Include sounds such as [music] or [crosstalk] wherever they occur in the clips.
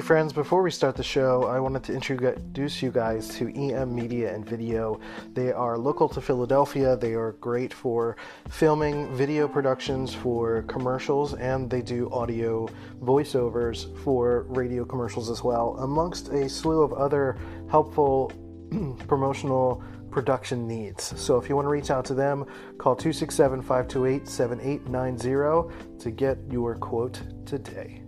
Hey friends, before we start the show, I wanted to introduce you guys to EM Media and Video. They are local to Philadelphia. They are great for filming video productions for commercials and they do audio voiceovers for radio commercials as well, amongst a slew of other helpful [clears throat] promotional production needs. So if you want to reach out to them, call 267 528 7890 to get your quote today.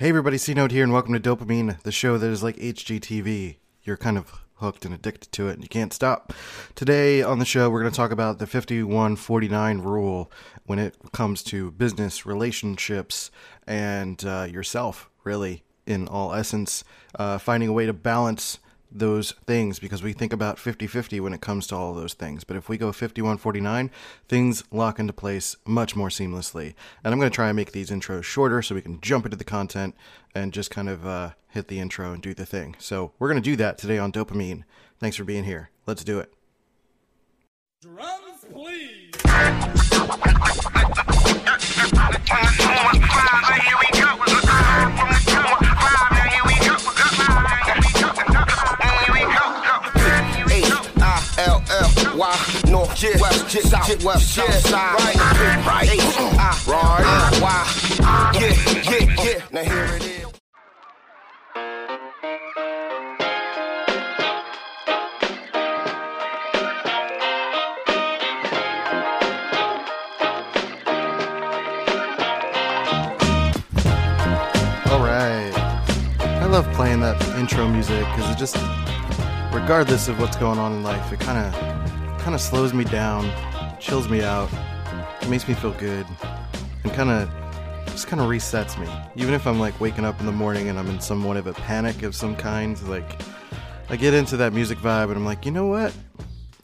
Hey everybody, C Note here, and welcome to Dopamine, the show that is like HGTV. You're kind of hooked and addicted to it, and you can't stop. Today on the show, we're going to talk about the 5149 rule when it comes to business, relationships, and uh, yourself, really, in all essence, uh, finding a way to balance those things because we think about 50-50 when it comes to all of those things. But if we go 51-49 things lock into place much more seamlessly. And i'm going to try and make these intros shorter so we can jump into the content and just kind of uh, hit the intro and do the thing. So we're going to do that today on dopamine. Thanks for being here. Let's do it. Drums, please. [laughs] North, west, south, west, south side, right, right, H-I-R-Y, yeah, yeah, yeah, now here it is. all right. I love playing that intro music because it just regardless of what's going on in life it kind of kind of slows me down chills me out makes me feel good and kind of just kind of resets me. Even if i'm like waking up in the morning and i'm in somewhat of a panic of some kind like i get into that music vibe and i'm like you know what?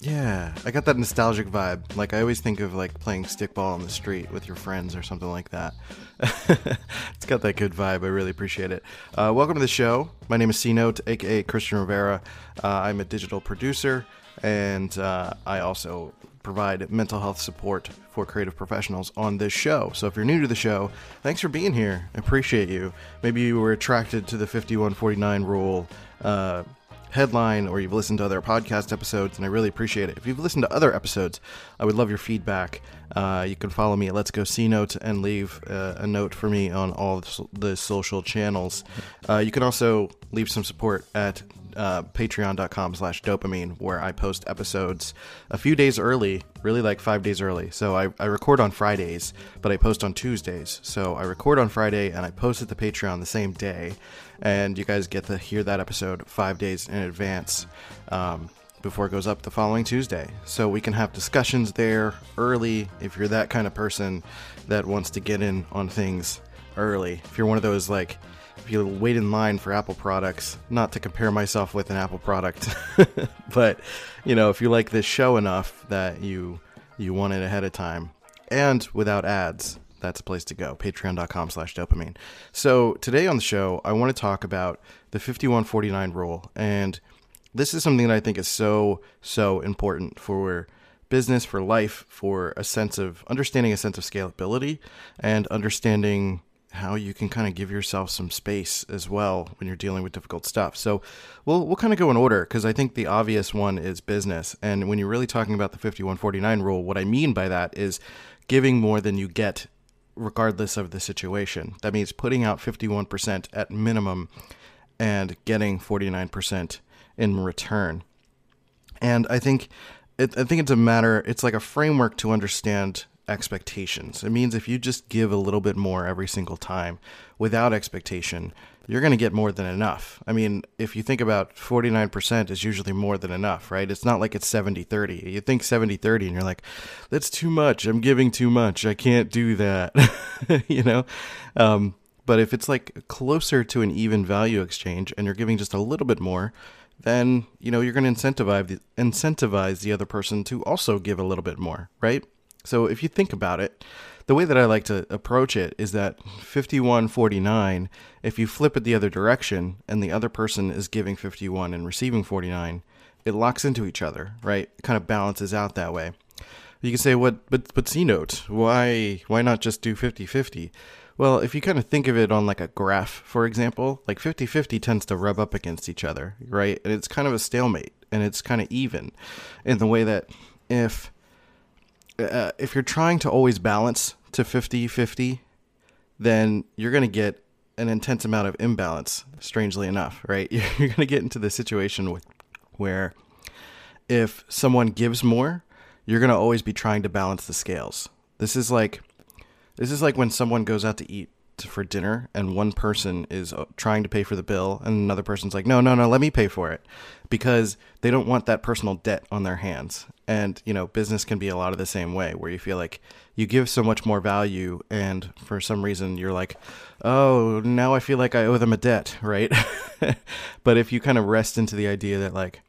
Yeah i got that nostalgic vibe. Like i always think of like playing stickball on the street with your friends or something like that. [laughs] It's got that good vibe. I really appreciate it. Uh, welcome to the show. My name is c note aka christian rivera. Uh, i'm a digital producer and uh, i also provide mental health support for creative professionals on this show. So if you're new to the show, thanks for being here. I appreciate you. Maybe you were attracted to the 5149 rule uh, headline or you've listened to other podcast episodes, and I really appreciate it. If you've listened to other episodes, I would love your feedback. Uh, you can follow me at Let's Go C Note and leave uh, a note for me on all the social channels. Uh, you can also leave some support at uh, patreon.com slash dopamine where i post episodes a few days early really like five days early. So I, I record on fridays but i post on tuesdays. So i record on friday and i post it the patreon the same day. And you guys get to hear that episode five days in advance um, before it goes up the following tuesday. So we can have discussions there early if you're that kind of person that wants to get in on things early. If you're one of those like you wait in line for Apple products, not to compare myself with an Apple product, [laughs] but you know, if you like this show enough that you you want it ahead of time and without ads, that's a place to go. Patreon.com slash dopamine. So today on the show, I want to talk about the 5149 rule. And this is something that I think is so, so important for business, for life, for a sense of understanding a sense of scalability and understanding how you can kind of give yourself some space as well when you're dealing with difficult stuff. So we'll we'll kind of go in order because I think the obvious one is business. And when you're really talking about the 5149 rule, what I mean by that is giving more than you get regardless of the situation. That means putting out 51% at minimum and getting 49% in return. And I think it, I think it's a matter it's like a framework to understand expectations. It means if you just give a little bit more every single time without expectation, you're going to get more than enough. I mean, if you think about 49% is usually more than enough, right? It's not like it's 70 30. You think 70 30 and you're like, that's too much. I'm giving too much. I can't do that. [laughs] you know? Um, but if it's like closer to an even value exchange and you're giving just a little bit more, then you know you're going to incentivize the, incentivize the other person to also give a little bit more, right? So if you think about it, the way that I like to approach it is that 5149, if you flip it the other direction and the other person is giving 51 and receiving 49, it locks into each other, right? It kind of balances out that way. You can say what but but C note, why why not just do 50-50? Well, if you kind of think of it on like a graph, for example, like 50-50 tends to rub up against each other, right? And it's kind of a stalemate and it's kind of even in the way that if uh, if you're trying to always balance to 50-50, then you're going to get an intense amount of imbalance, strangely enough, right? [laughs] You're going to get into the situation with, where if someone gives more, you're going to always be trying to balance the scales. This is like this is like when someone goes out to eat for dinner and one person is uh, trying to pay for the bill and another person's like, "No, no, no, let me pay for it." Because they don't want that personal debt on their hands. And, you know, business can be a lot of the same way where you feel like you give so much more value and for some reason you're like, "Oh, now I feel like I owe them a debt," [laughs] right? [laughs] but if you kind of rest into the idea that like,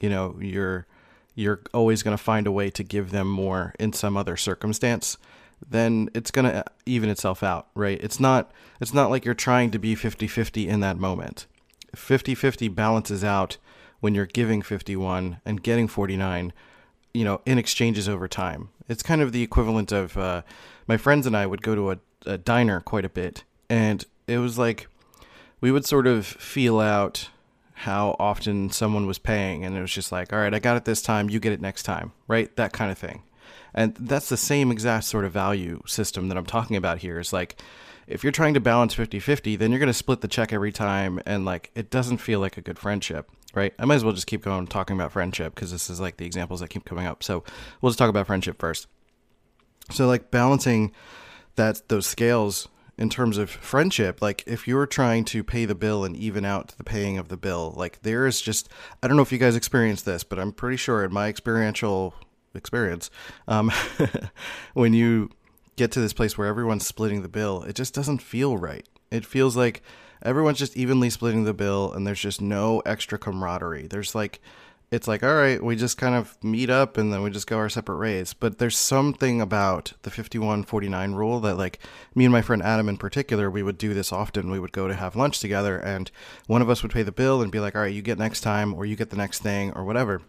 you know, you're you're always going to find a way to give them more in some other circumstance, then it's going to even itself out, right? It's not it's not like you're trying to be 50-50 in that moment. 50-50 balances out when you're giving 51 and getting 49, you know, in exchanges over time. It's kind of the equivalent of uh, my friends and I would go to a, a diner quite a bit, and it was like we would sort of feel out how often someone was paying and it was just like all right i got it this time you get it next time right that kind of thing and that's the same exact sort of value system that i'm talking about here is like if you're trying to balance 50-50 then you're going to split the check every time and like it doesn't feel like a good friendship right? I might as well just keep going talking about friendship because this is like the examples that keep coming up. So we'll just talk about friendship first. So like balancing that those scales in terms of friendship like if you're trying to pay the bill and even out the paying of the bill like there is just i don't know if you guys experience this but i'm pretty sure in my experiential experience um, [laughs] when you get to this place where everyone's splitting the bill it just doesn't feel right. It feels like everyone's just evenly splitting the bill and there's just no extra camaraderie. There's like it's like all right we just kind of meet up and then we just go our separate ways. But there's something about the 5149 rule that like me and my friend adam in particular we would do this often. We would go to have lunch together and one of us would pay the bill and be like all right you get next time or you get the next thing or whatever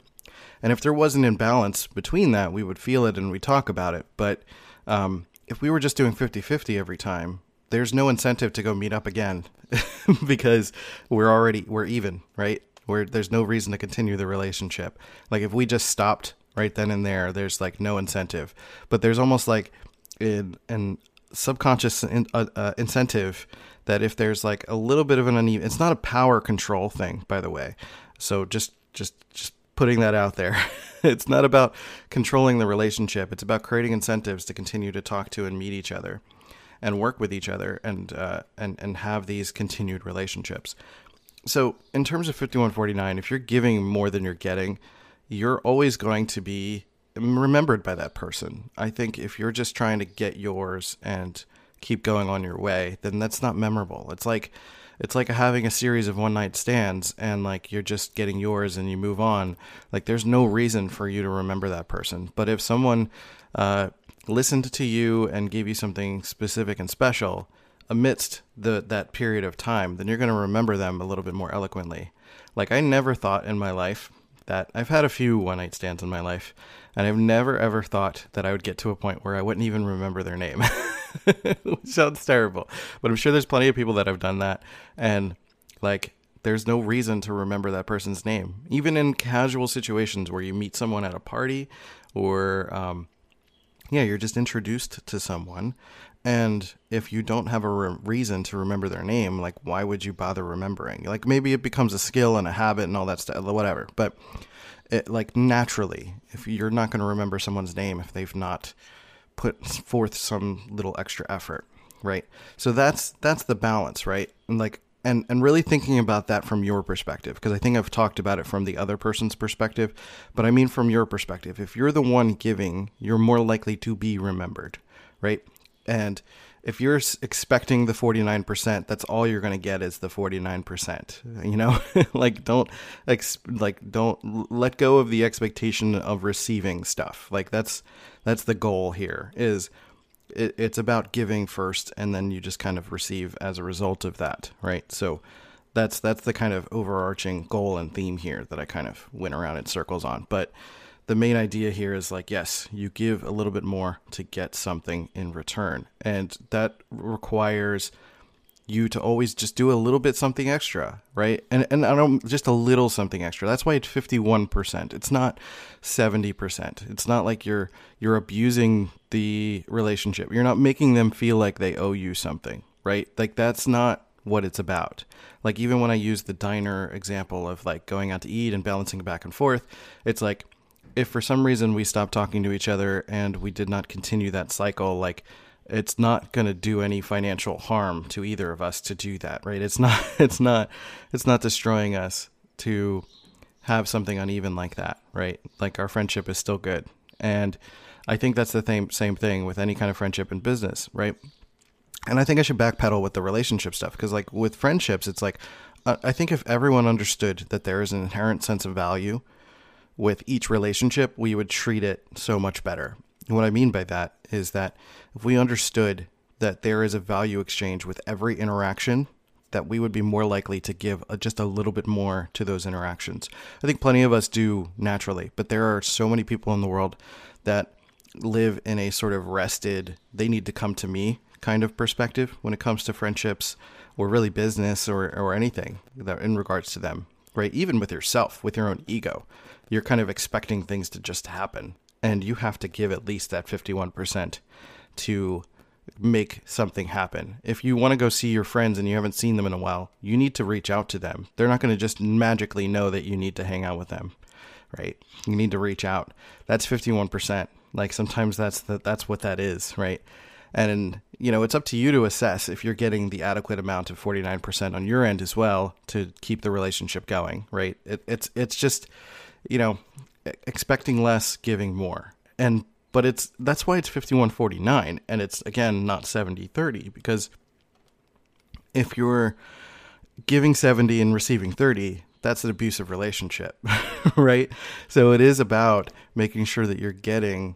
and if there was an imbalance between that we would feel it and we talk about it but um, if we were just doing 50-50 every time there's no incentive to go meet up again [laughs] because we're already we're even right where there's no reason to continue the relationship. Like if we just stopped right then and there, there's like no incentive. But there's almost like an, an subconscious in, uh, uh, incentive that if there's like a little bit of an uneven, it's not a power control thing, by the way. So just just just putting that out there. [laughs] it's not about controlling the relationship. It's about creating incentives to continue to talk to and meet each other and work with each other and uh, and and have these continued relationships so in terms of 5149 if you're giving more than you're getting you're always going to be remembered by that person i think if you're just trying to get yours and keep going on your way then that's not memorable it's like it's like having a series of one night stands and like you're just getting yours and you move on like there's no reason for you to remember that person but if someone uh, listened to you and gave you something specific and special amidst the that period of time, then you're going to remember them a little bit more eloquently. Like I never thought in my life that I've had a few one night stands in my life, and I've never ever thought that I would get to a point where I wouldn't even remember their name. [laughs] Sounds terrible, but I'm sure there's plenty of people that have done that, and like there's no reason to remember that person's name, even in casual situations where you meet someone at a party, or um, yeah, you're just introduced to someone, and if you don't have a re- reason to remember their name, like why would you bother remembering? Like maybe it becomes a skill and a habit and all that stuff, whatever. But it, like naturally, if you're not going to remember someone's name if they've not put forth some little extra effort, right? So that's that's the balance, right? And like and and really thinking about that from your perspective because I think I've talked about it from the other person's perspective, but I mean from your perspective. If you're the one giving, you're more likely to be remembered, right? And if you're expecting the 49%, that's all you're going to get is the 49%. You know, [laughs] like don't ex- like don't let go of the expectation of receiving stuff. Like that's that's the goal here is it, it's about giving first and then you just kind of receive as a result of that, right? So that's that's the kind of overarching goal and theme here that I kind of went around in circles on. But the main idea here is like, yes, you give a little bit more to get something in return. And that requires you to always just do a little bit something extra, right? And and I don't just a little something extra. That's why it's 51%. It's not 70%. It's not like you're you're abusing the relationship. You're not making them feel like they owe you something, right? Like that's not what it's about. Like even when I use the diner example of like going out to eat and balancing back and forth, it's like if for some reason we stopped talking to each other and we did not continue that cycle, like it's not going to do any financial harm to either of us to do that, right? It's not [laughs] it's not it's not destroying us to have something uneven like that, right? Like our friendship is still good. And I think that's the same same thing with any kind of friendship in business, right? And I think I should backpedal with the relationship stuff because like with friendships it's like I think if everyone understood that there is an inherent sense of value with each relationship, we would treat it so much better. And what I mean by that is that if we understood that there is a value exchange with every interaction, that we would be more likely to give a, just a little bit more to those interactions. I think plenty of us do naturally, but there are so many people in the world that live in a sort of rested, they need to come to me kind of perspective when it comes to friendships or really business or, or anything that in regards to them, right? Even with yourself, with your own ego, you're kind of expecting things to just happen and you have to give at least that 51% to make something happen. If you want to go see your friends and you haven't seen them in a while, you need to reach out to them. They're not going to just magically know that you need to hang out with them, right? You need to reach out. That's 51%. Like sometimes that's the, that's what that is, right? And you know, it's up to you to assess if you're getting the adequate amount of 49% on your end as well to keep the relationship going, right? It, it's it's just you know, expecting less, giving more. And but it's that's why it's 5149 and it's again not 70/30 because if you're giving 70 and receiving 30, that's an abusive relationship, [laughs] right? So it is about making sure that you're getting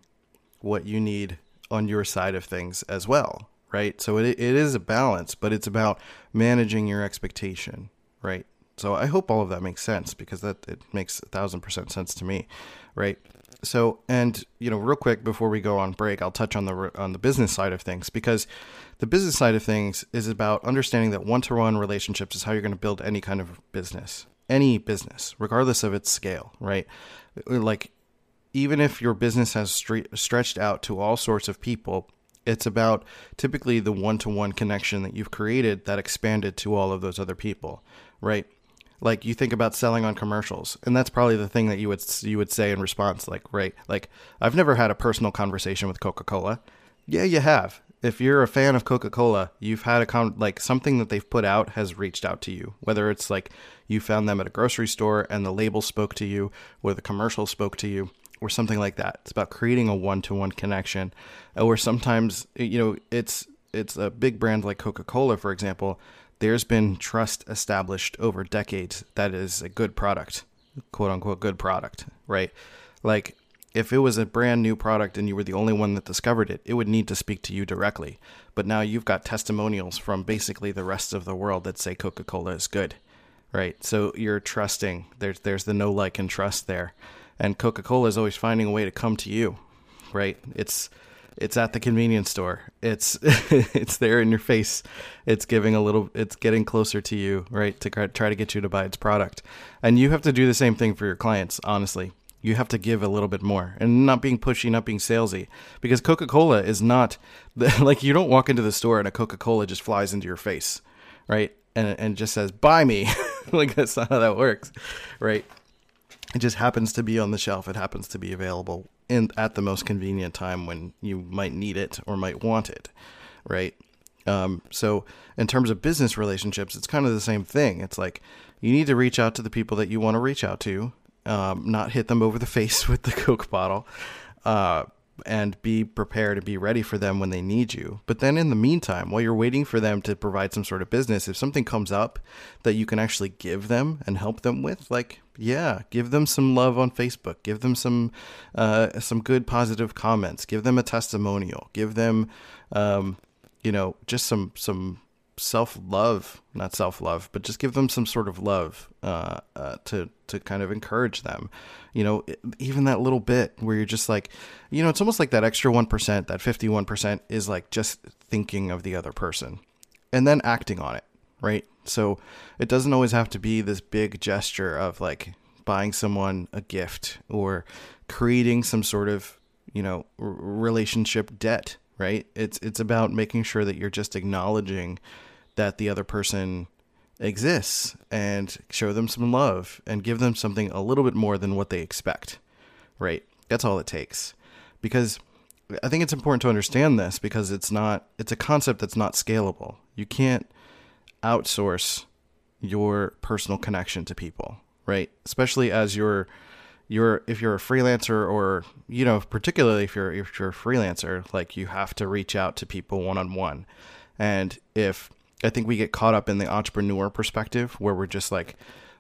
what you need on your side of things as well, right? So it, it is a balance, but it's about managing your expectation, right? So I hope all of that makes sense because that it makes a thousand percent sense to me, right? So and you know, real quick before we go on break, I'll touch on the on the business side of things because the business side of things is about understanding that one-to-one relationships is how you're going to build any kind of business, any business, regardless of its scale, right? Like even if your business has stre- stretched out to all sorts of people, it's about typically the one-to-one connection that you've created that expanded to all of those other people, right? Like you think about selling on commercials and that's probably the thing that you would you would say in response like right like i've never had a personal conversation with coca-cola. Yeah you have. If you're a fan of coca-cola you've had a con like something that they've put out has reached out to you whether it's like you found them at a grocery store and the label spoke to you or the commercial spoke to you or something like that. It's about creating a one-to-one connection or sometimes you know it's it's a big brand like coca-cola for example there's been trust established over decades that is a good product, quote unquote good product, right? Like if it was a brand new product and you were the only one that discovered it, it would need to speak to you directly. But now you've got testimonials from basically the rest of the world that say Coca-Cola is good, right? So you're trusting. There's there's the know like and trust there, and Coca-Cola is always finding a way to come to you, right? It's it's at the convenience store. It's [laughs] it's there in your face. It's giving a little. It's getting closer to you, right? To try to get you to buy its product, and you have to do the same thing for your clients. Honestly, you have to give a little bit more, and not being pushy, not being salesy, because Coca Cola is not [laughs] the, like you don't walk into the store and a Coca Cola just flies into your face, right? And and just says buy me. [laughs] like that's not how that works, right? It just happens to be on the shelf. It happens to be available in at the most convenient time when you might need it or might want it, right? Um, so in terms of business relationships, it's kind of the same thing. It's like you need to reach out to the people that you want to reach out to, um, not hit them over the [laughs] face with the Coke bottle, uh, and be prepared and be ready for them when they need you. But then in the meantime, while you're waiting for them to provide some sort of business, if something comes up that you can actually give them and help them with, like yeah, give them some love on Facebook, give them some uh, some good positive comments, give them a testimonial, give them um, you know just some some self love, not self love, but just give them some sort of love uh, uh, to to kind of encourage them. You know, even that little bit where you're just like, you know, it's almost like that extra one percent, that fifty one percent is like just thinking of the other person and then acting on it, right? So it doesn't always have to be this big gesture of like buying someone a gift or creating some sort of you know relationship debt right? It's it's about making sure that you're just acknowledging that the other person exists and show them some love and give them something a little bit more than what they expect right? That's all it takes. Because i think it's important to understand this because it's not it's a concept that's not scalable. You can't outsource your personal connection to people right? Especially as you're you're if you're a freelancer or you know particularly if you're if you're a freelancer like you have to reach out to people one on one and if i think we get caught up in the entrepreneur perspective where we're just like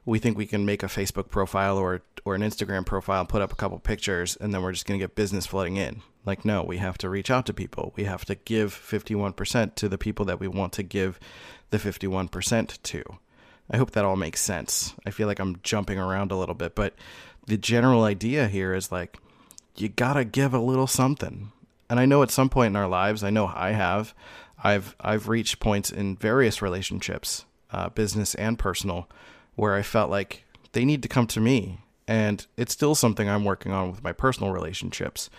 we think we can make a facebook profile or or an instagram profile put up a couple pictures and then we're just going to get business flooding in. Like no we have to reach out to people. We have to give 51% to the people that we want to give the 51% to. I hope that all makes sense. I feel like I'm jumping around a little bit, but the general idea here is like you got to give a little something. And I know at some point in our lives, I know I have, I've I've reached points in various relationships, uh, business and personal, where I felt like they need to come to me, and it's still something I'm working on with my personal relationships,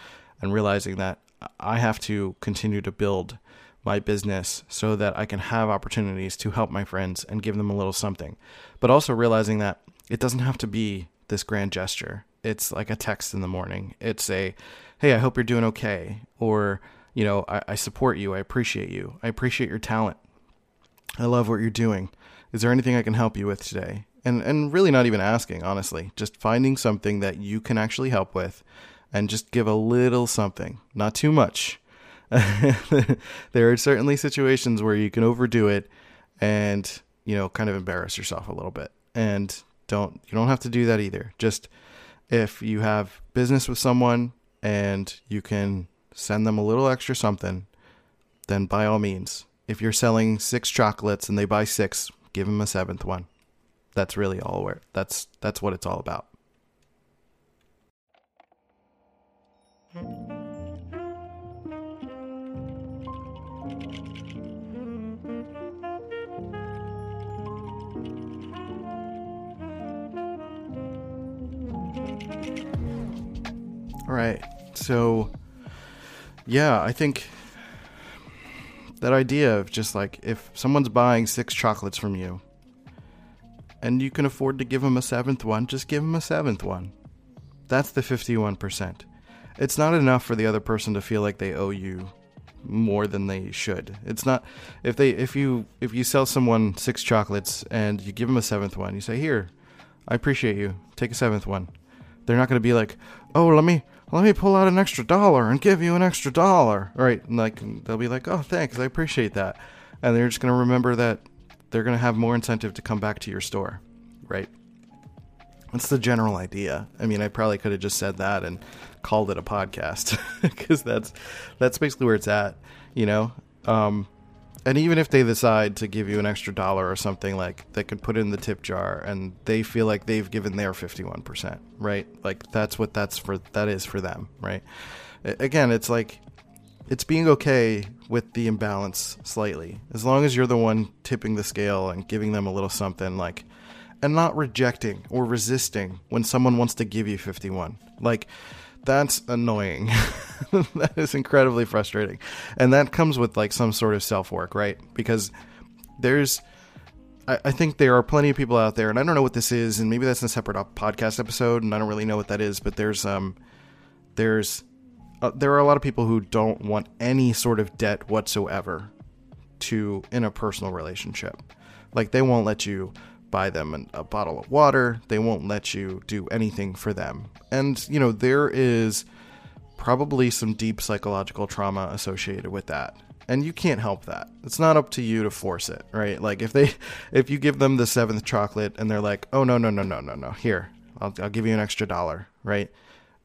and realizing that I have to continue to build my business so that I can have opportunities to help my friends and give them a little something. But also realizing that it doesn't have to be this grand gesture. It's like a text in the morning. It's a, hey, I hope you're doing okay. Or, you know, I, I support you. I appreciate you. I appreciate your talent. I love what you're doing. Is there anything I can help you with today? And and really not even asking, honestly. Just finding something that you can actually help with and just give a little something. Not too much [laughs] there are certainly situations where you can overdo it and you know kind of embarrass yourself a little bit and don't you don't have to do that either. Just if you have business with someone and you can send them a little extra something then by all means. If you're selling six chocolates and they buy six give them a seventh one. That's really all where that's that's what it's all about All right. So, yeah, I think that idea of just like if someone's buying six chocolates from you and you can afford to give them a seventh one, just give them a seventh one. That's the 51%. It's not enough for the other person to feel like they owe you more than they should. It's not if they if you if you sell someone six chocolates and you give them a seventh one, you say, "Here, I appreciate you. Take a seventh one." They're not going to be like, "Oh, let me let me pull out an extra dollar and give you an extra dollar." Right? And like they'll be like, "Oh, thanks. I appreciate that." And they're just going to remember that they're going to have more incentive to come back to your store, right? That's the general idea. I mean, I probably could have just said that and called it a podcast [laughs] because that's that's basically where it's at, you know. Um, and even if they decide to give you an extra dollar or something like they could put it in the tip jar and they feel like they've given their 51% right? Like that's what that's for that is for them right? Again it's like it's being okay with the imbalance slightly. As long as you're the one tipping the scale and giving them a little something like and not rejecting or resisting when someone wants to give you 51 like that's annoying. [laughs] that is incredibly frustrating. And that comes with like some sort of self work, right? Because there's, I, I, think there are plenty of people out there, and I don't know what this is, and maybe that's in a separate podcast episode, and I don't really know what that is, but there's, um, there's, uh, there are a lot of people who don't want any sort of debt whatsoever to in a personal relationship. Like they won't let you buy them a bottle of water. They won't let you do anything for them. And, you know, there is probably some deep psychological trauma associated with that. And you can't help that. It's not up to you to force it, right? Like if they if you give them the seventh chocolate and they're like, "Oh no, no, no, no, no, no. Here. I'll I'll give you an extra dollar," right?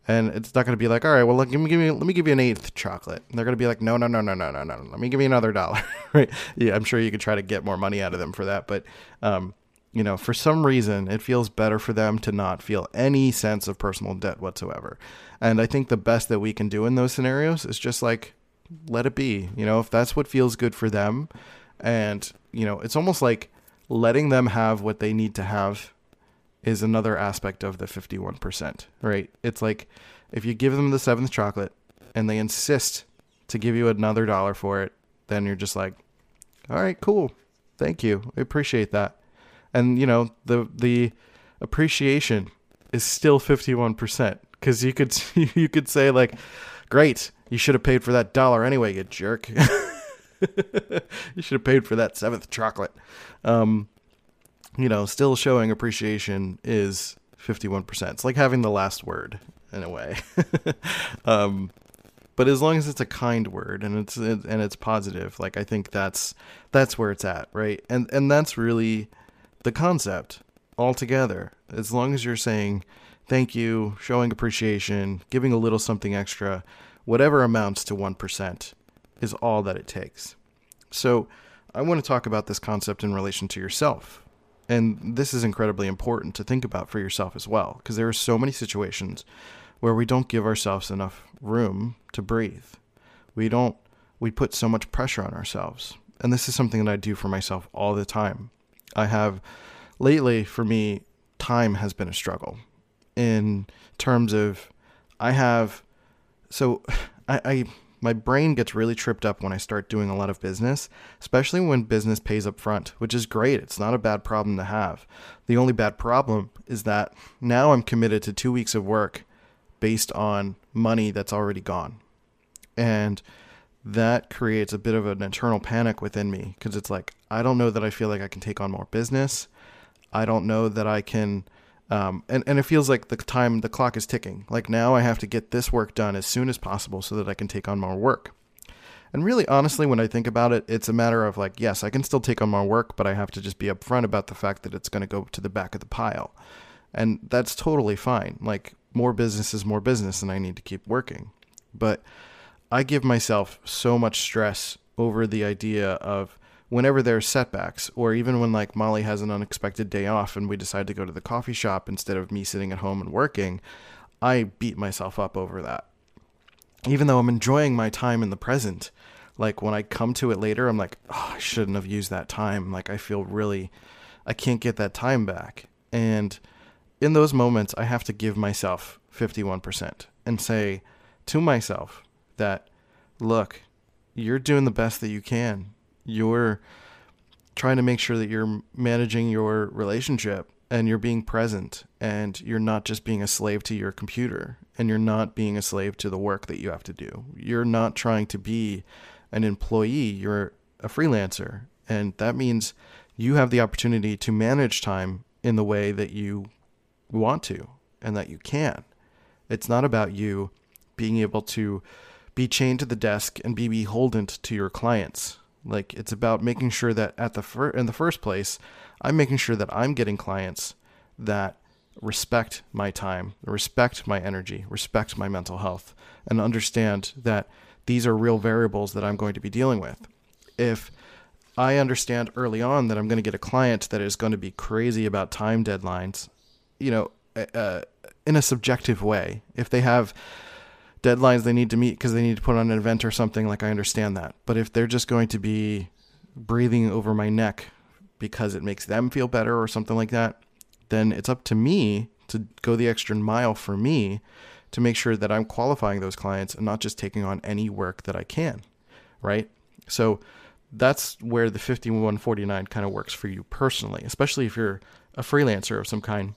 And it's not going to be like, all right, well, let, give me, give me, let me give you an eighth chocolate. And they're going to be like, no, no, no, no, no, no, no. Let me give you another dollar, right? Yeah, I'm sure you could try to get more money out of them for that, but um, you know, for some reason, it feels better for them to not feel any sense of personal debt whatsoever. And I think the best that we can do in those scenarios is just like let it be. You know, if that's what feels good for them, and you know, it's almost like letting them have what they need to have is another aspect of the 51%, right? It's like if you give them the seventh chocolate and they insist to give you another dollar for it, then you're just like, all right, cool. Thank you. I appreciate that. And you know, the the appreciation is still 51% cuz you could [laughs] you could say like, "Great, you should have paid for that dollar anyway, you jerk." [laughs] you should have paid for that seventh chocolate. Um, you know, still showing appreciation is 51%. It's like having the last word in a way. [laughs] um, but as long as it's a kind word and it's and it's positive, like I think that's that's where it's at, right? And and that's really the concept altogether. As long as you're saying thank you, showing appreciation, giving a little something extra, whatever amounts to 1% is all that it takes. So, I want to talk about this concept in relation to yourself and this is incredibly important to think about for yourself as well, because there are so many situations where we don't give ourselves enough room to breathe. We don't, we put so much pressure on ourselves. And this is something that I do for myself all the time. I have, lately, for me, time has been a struggle in terms of, I have, so [sighs] I, I my brain gets really tripped up when I start doing a lot of business, especially when business pays up front, which is great. It's not a bad problem to have. The only bad problem is that now I'm committed to two weeks of work based on money that's already gone. And that creates a bit of an internal panic within me because it's like, I don't know that I feel like I can take on more business. I don't know that I can um, and, and it feels like the time, the clock is ticking. Like now I have to get this work done as soon as possible so that I can take on more work. And really, honestly, when I think about it, it's a matter of like, yes, I can still take on more work, but I have to just be upfront about the fact that it's going to go to the back of the pile. And that's totally fine. Like, more business is more business, and I need to keep working. But I give myself so much stress over the idea of whenever there's setbacks, or even when like Molly has an unexpected day off and we decide to go to the coffee shop instead of me sitting at home and working, I beat myself up over that. Even though I'm enjoying my time in the present, like when I come to it later, I'm like, oh, I shouldn't have used that time. Like I feel really, I can't get that time back. And in those moments, I have to give myself 51% and say to myself that, look, you're doing the best that you can you're trying to make sure that you're managing your relationship and you're being present and you're not just being a slave to your computer and you're not being a slave to the work that you have to do. You're not trying to be an employee, you're a freelancer. And that means you have the opportunity to manage time in the way that you want to and that you can. It's not about you being able to be chained to the desk and be beholden to your clients like it's about making sure that at the fir- in the first place, I'm making sure that I'm getting clients that respect my time, respect my energy, respect my mental health, and understand that these are real variables that I'm going to be dealing with. If I understand early on that I'm going to get a client that is going to be crazy about time deadlines, you know, uh, in a subjective way, if they have deadlines they need to meet because they need to put on an event or something, like I understand that. But if they're just going to be breathing over my neck because it makes them feel better or something like that, then it's up to me to go the extra mile for me to make sure that I'm qualifying those clients and not just taking on any work that I can, right? So that's where the 5149 kind of works for you personally, especially if you're a freelancer of some kind.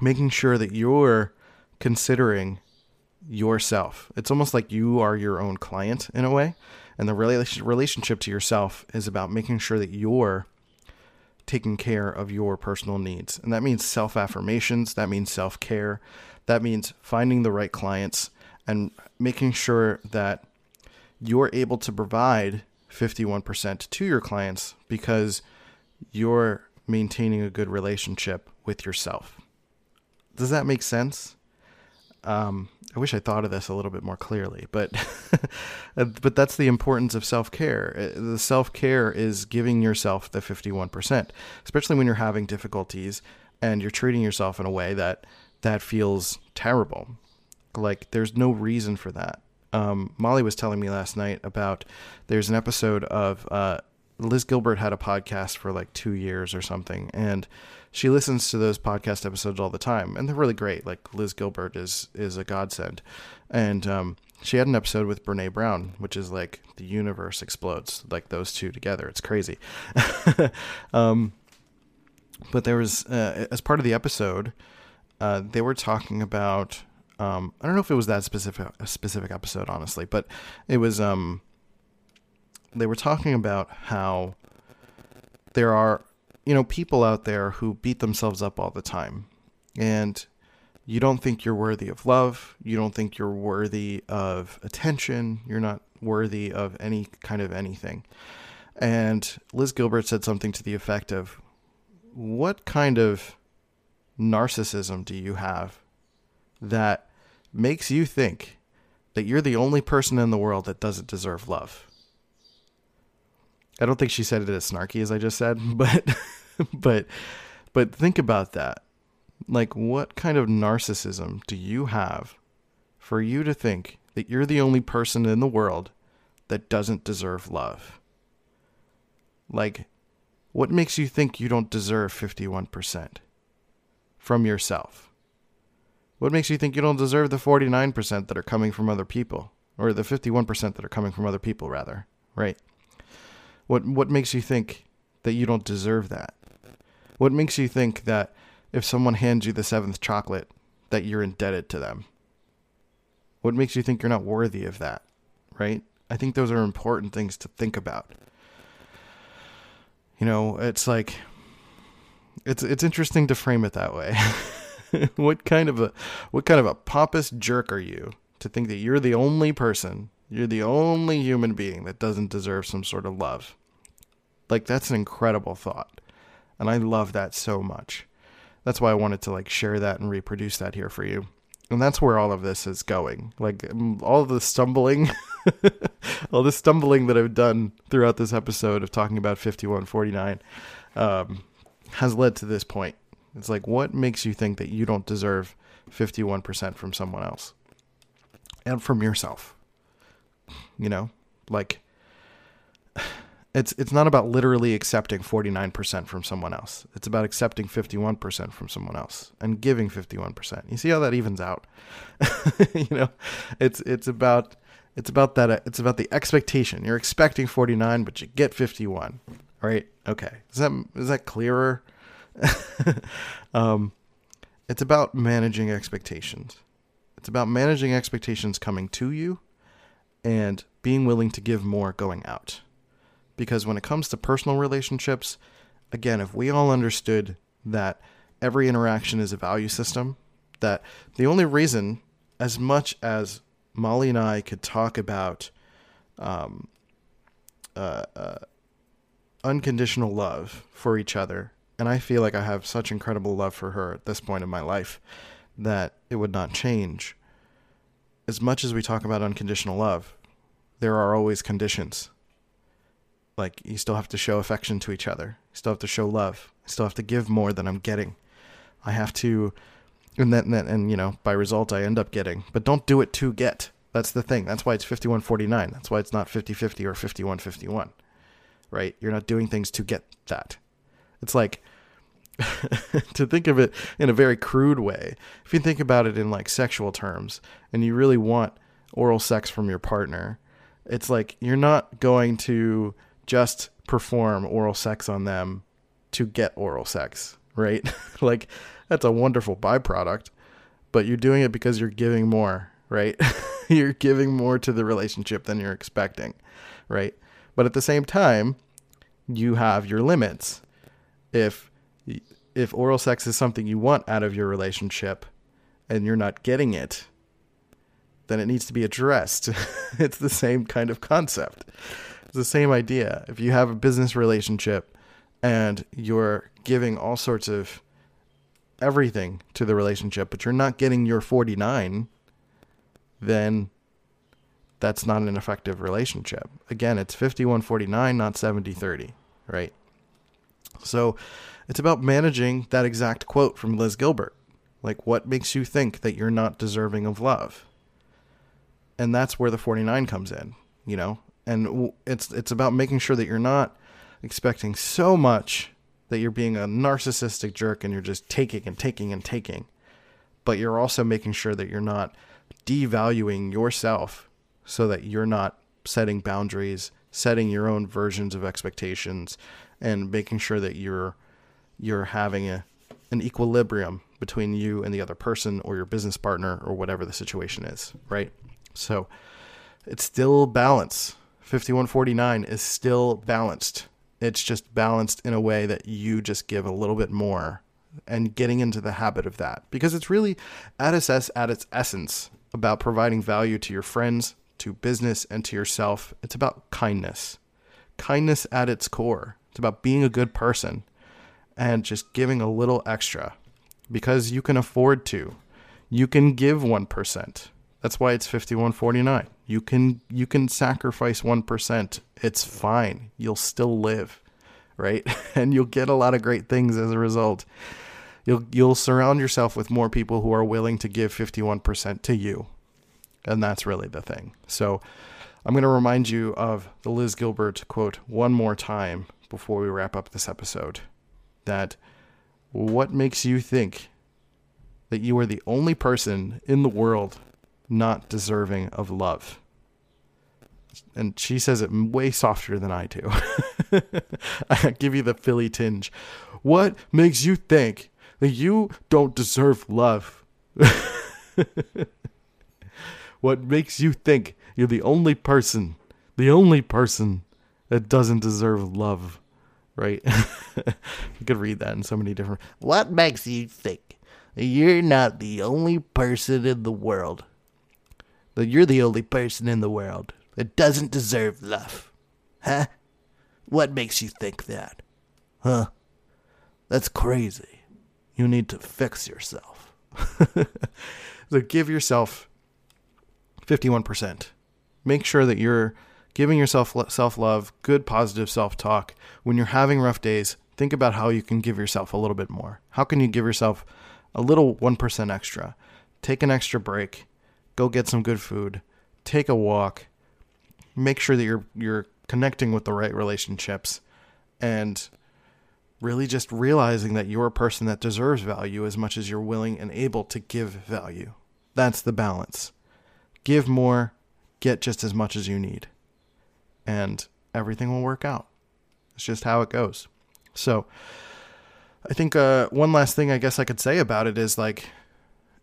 Making sure that you're considering yourself. It's almost like you are your own client in a way. And the relationship to yourself is about making sure that you're taking care of your personal needs. And that means self affirmations, that means self care, that means finding the right clients and making sure that you're able to provide 51% to your clients because you're maintaining a good relationship with yourself. Does that make sense? um, I wish I thought of this a little bit more clearly, but [laughs] but that's the importance of self care. The self care is giving yourself the fifty one percent, especially when you're having difficulties and you're treating yourself in a way that that feels terrible. Like there's no reason for that. Um, Molly was telling me last night about there's an episode of uh, Liz Gilbert had a podcast for like two years or something, and she listens to those podcast episodes all the time, and they're really great. Like Liz Gilbert is is a godsend, and um, she had an episode with Brene Brown, which is like the universe explodes, like those two together. It's crazy. [laughs] um, but there was uh, as part of the episode, uh, they were talking about. Um, I don't know if it was that specific specific episode, honestly, but it was. Um, they were talking about how there are you know, people out there who beat themselves up all the time. And you don't think you're worthy of love. You don't think you're worthy of attention. You're not worthy of any kind of anything. And Liz Gilbert said something to the effect of, What kind of narcissism do you have that makes you think that you're the only person in the world that doesn't deserve love? I don't think she said it as snarky as I just said, [laughs] but but but think about that. Like what kind of narcissism do you have for you to think that you're the only person in the world that doesn't deserve love? Like what makes you think you don't deserve 51% from yourself? What makes you think you don't deserve the 49% that are coming from other people or the 51% that are coming from other people rather, right? What what makes you think that you don't deserve that? What makes you think that if someone hands you the seventh chocolate that you're indebted to them? What makes you think you're not worthy of that? Right? I think those are important things to think about. You know, it's like it's it's interesting to frame it that way. [laughs] what kind of a what kind of a pompous jerk are you to think that you're the only person, you're the only human being that doesn't deserve some sort of love? Like that's an incredible thought. And I love that so much. That's why I wanted to like share that and reproduce that here for you. And that's where all of this is going. Like all the stumbling [laughs] all the stumbling that I've done throughout this episode of talking about 5149 um, has led to this point. It's like, what makes you think that you don't deserve 51% from someone else and from yourself? You know, like [sighs] it's it's not about literally accepting 49% from someone else. It's about accepting 51% from someone else and giving 51%. You see how that evens out? [laughs] you know, it's it's about it's about that it's about the expectation. You're expecting 49 but you get 51. Right? Okay. Is that is that clearer? [laughs] um it's about managing expectations. It's about managing expectations coming to you and being willing to give more going out because when it comes to personal relationships, again, if we all understood that every interaction is a value system, that the only reason, as much as Molly and I could talk about um, uh, uh, unconditional love for each other, and I feel like I have such incredible love for her at this point in my life that it would not change. As much as we talk about unconditional love, there are always conditions like you still have to show affection to each other. You still have to show love. You still have to give more than I'm getting. I have to, and then and, and you know by result I end up getting. But don't do it to get. That's the thing. That's why it's 5149. That's why it's not 5050 or 5151. Right? You're not doing things to get that. It's like [laughs] to think of it in a very crude way. If you think about it in like sexual terms and you really want oral sex from your partner, it's like you're not going to just perform oral sex on them to get oral sex, right? [laughs] like that's a wonderful byproduct, but you're doing it because you're giving more, right? [laughs] you're giving more to the relationship than you're expecting, right? But at the same time, you have your limits. If if oral sex is something you want out of your relationship and you're not getting it, then it needs to be addressed. [laughs] it's the same kind of concept. It's the same idea. If you have a business relationship and you're giving all sorts of everything to the relationship, but you're not getting your 49, then that's not an effective relationship. Again, it's 5149, not 7030, right? So it's about managing that exact quote from Liz Gilbert. Like, what makes you think that you're not deserving of love? And that's where the 49 comes in, you know? And it's it's about making sure that you're not expecting so much that you're being a narcissistic jerk and you're just taking and taking and taking. But you're also making sure that you're not devaluing yourself so that you're not setting boundaries, setting your own versions of expectations, and making sure that you're you're having a an equilibrium between you and the other person or your business partner or whatever the situation is, right? So it's still balance. 5149 is still balanced. It's just balanced in a way that you just give a little bit more and getting into the habit of that because it's really at its, at its essence about providing value to your friends, to business, and to yourself. It's about kindness. Kindness at its core. It's about being a good person and just giving a little extra because you can afford to. You can give 1%. That's why it's 5149. You can you can sacrifice 1%. It's fine. You'll still live, right? [laughs] and you'll get a lot of great things as a result. You'll you'll surround yourself with more people who are willing to give 51% to you. And that's really the thing. So I'm going to remind you of the Liz Gilbert quote one more time before we wrap up this episode. That what makes you think that you are the only person in the world not deserving of love? And she says it way softer than I do. [laughs] I give you the Philly tinge. What makes you think that you don't deserve love? [laughs] what makes you think you're the only person, the only person that doesn't deserve love, right? [laughs] you could read that in so many different. What makes you think you're not the only person in the world? That you're the only person in the world that doesn't deserve love? Huh? What makes you think that? Huh? That's crazy. You need to fix yourself. [laughs] so give yourself 51%. Make sure that you're giving yourself self love, good positive self talk. When you're having rough days, think about how you can give yourself a little bit more. How can you give yourself a little 1% extra? Take an extra break, go get some good food, take a walk, make sure that you're you're connecting with the right relationships and really just realizing that you're a person that deserves value as much as you're willing and able to give value. That's the balance give more, get just as much as you need, and everything will work out. It's just how it goes. So, I think uh, one last thing I guess I could say about it is like,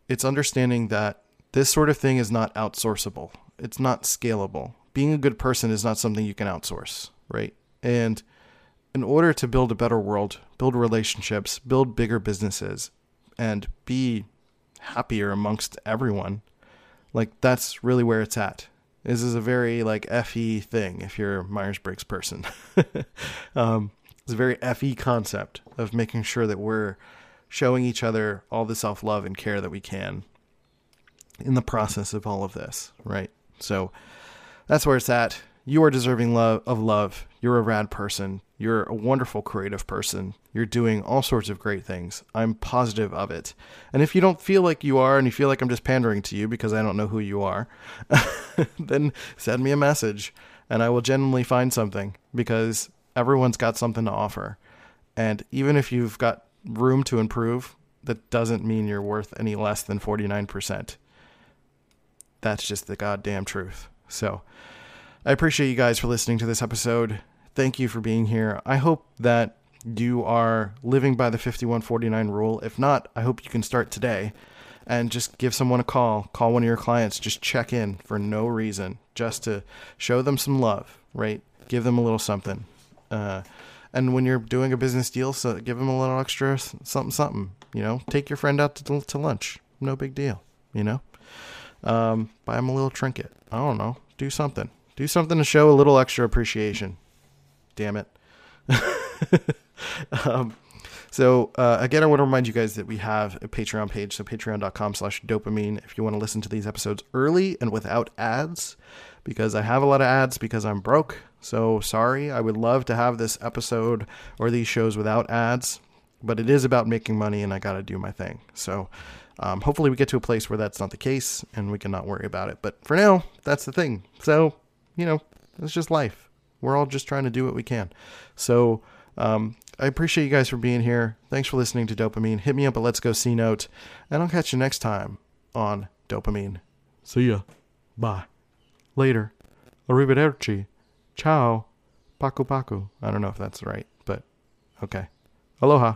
it's understanding that this sort of thing is not outsourceable. It's not scalable. Being a good person is not something you can outsource, right? And in order to build a better world, build relationships, build bigger businesses, and be happier amongst everyone, like that's really where it's at. This is a very like FE thing if you're a Myers Briggs person. [laughs] um, it's a very FE concept of making sure that we're showing each other all the self love and care that we can in the process of all of this, right? So that's where it's at. You are deserving love of love. You're a rad person. You're a wonderful creative person. You're doing all sorts of great things. I'm positive of it. And if you don't feel like you are and you feel like I'm just pandering to you because I don't know who you are, [laughs] then send me a message and I will genuinely find something because everyone's got something to offer. And even if you've got room to improve, that doesn't mean you're worth any less than 49%. That's just the goddamn truth. So I appreciate you guys for listening to this episode thank you for being here. I hope that you are living by the 5149 rule. If not, I hope you can start today and just give someone a call. Call one of your clients. Just check in for no reason, just to show them some love, right? Give them a little something. Uh, and when you're doing a business deal, so give them a little extra something, something. You know, take your friend out to, to lunch. No big deal. You know, um, buy him a little trinket. I don't know. Do something. Do something to show a little extra appreciation damn it. [laughs] um, So uh, again, I want to remind you guys that we have a Patreon page, so patreon.com slash dopamine if you want to listen to these episodes early and without ads, because I have a lot of ads because I'm broke. So sorry, I would love to have this episode or these shows without ads, but it is about making money and I got to do my thing. So um, hopefully we get to a place where that's not the case and we can not worry about it. But for now, that's the thing. So, you know, it's just life. We're all just trying to do what we can. So, um, I appreciate you guys for being here. Thanks for listening to Dopamine. Hit me up at Let's Go C Note, and I'll catch you next time on Dopamine. See ya. Bye. Later. Arrivederci. Ciao. Paku Paku. I don't know if that's right, but okay. Aloha.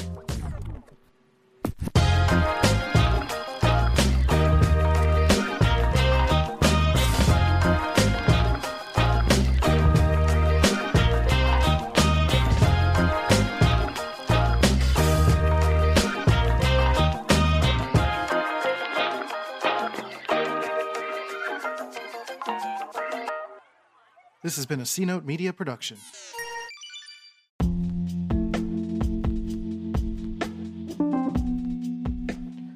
This has been a C Note Media production.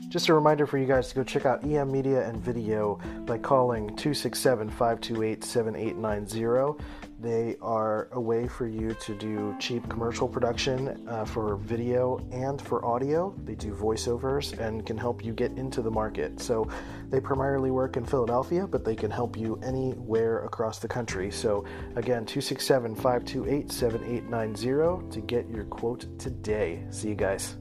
Just a reminder for you guys to go check out EM Media and Video by calling 267 528 7890. They are a way for you to do cheap commercial production uh, for video and for audio. They do voiceovers and can help you get into the market. So they primarily work in Philadelphia, but they can help you anywhere across the country. So again, 267 528 7890 to get your quote today. See you guys.